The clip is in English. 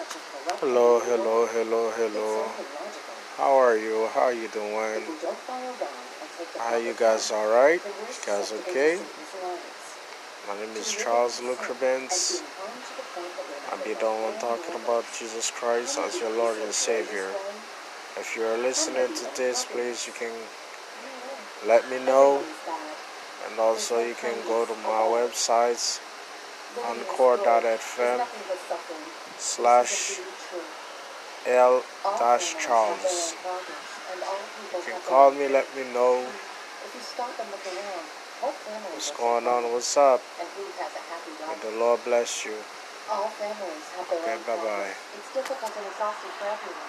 Hello, hello, hello, hello. How are you? How are you doing? How you guys alright? You guys okay? My name is Charles we're I'll be the one talking about Jesus Christ as your Lord and Savior. If you're listening to this, please you can let me know. And also you can go to my websites Anchor.fm world is nothing but suffering. This is slash. L dash families have their Charles. own problems, and all people You can call me, let me know If you stop and look around, what's going on, what's up. And who has a happy May the Lord bless you. All families have their Okay, own bye-bye. It's difficult and exhausting for everyone.